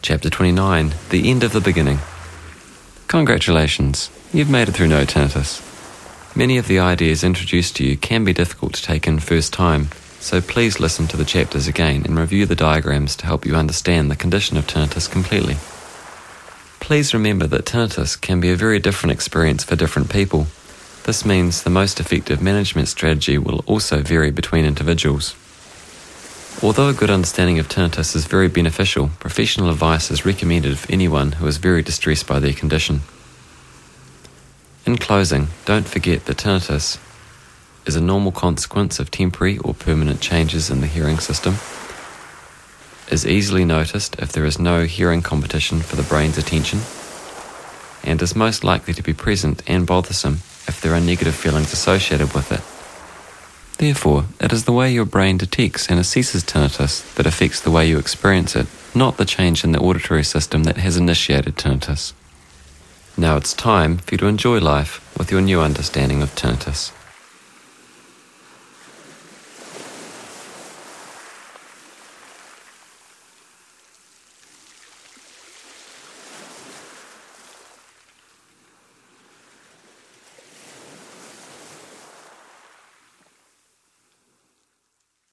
Chapter 29 The End of the Beginning. Congratulations, you've made it through no tinnitus. Many of the ideas introduced to you can be difficult to take in first time, so please listen to the chapters again and review the diagrams to help you understand the condition of tinnitus completely. Please remember that tinnitus can be a very different experience for different people. This means the most effective management strategy will also vary between individuals. Although a good understanding of tinnitus is very beneficial, professional advice is recommended for anyone who is very distressed by their condition. In closing, don't forget that tinnitus is a normal consequence of temporary or permanent changes in the hearing system, is easily noticed if there is no hearing competition for the brain's attention, and is most likely to be present and bothersome if there are negative feelings associated with it. Therefore, it is the way your brain detects and assesses tinnitus that affects the way you experience it, not the change in the auditory system that has initiated tinnitus. Now it's time for you to enjoy life with your new understanding of tinnitus.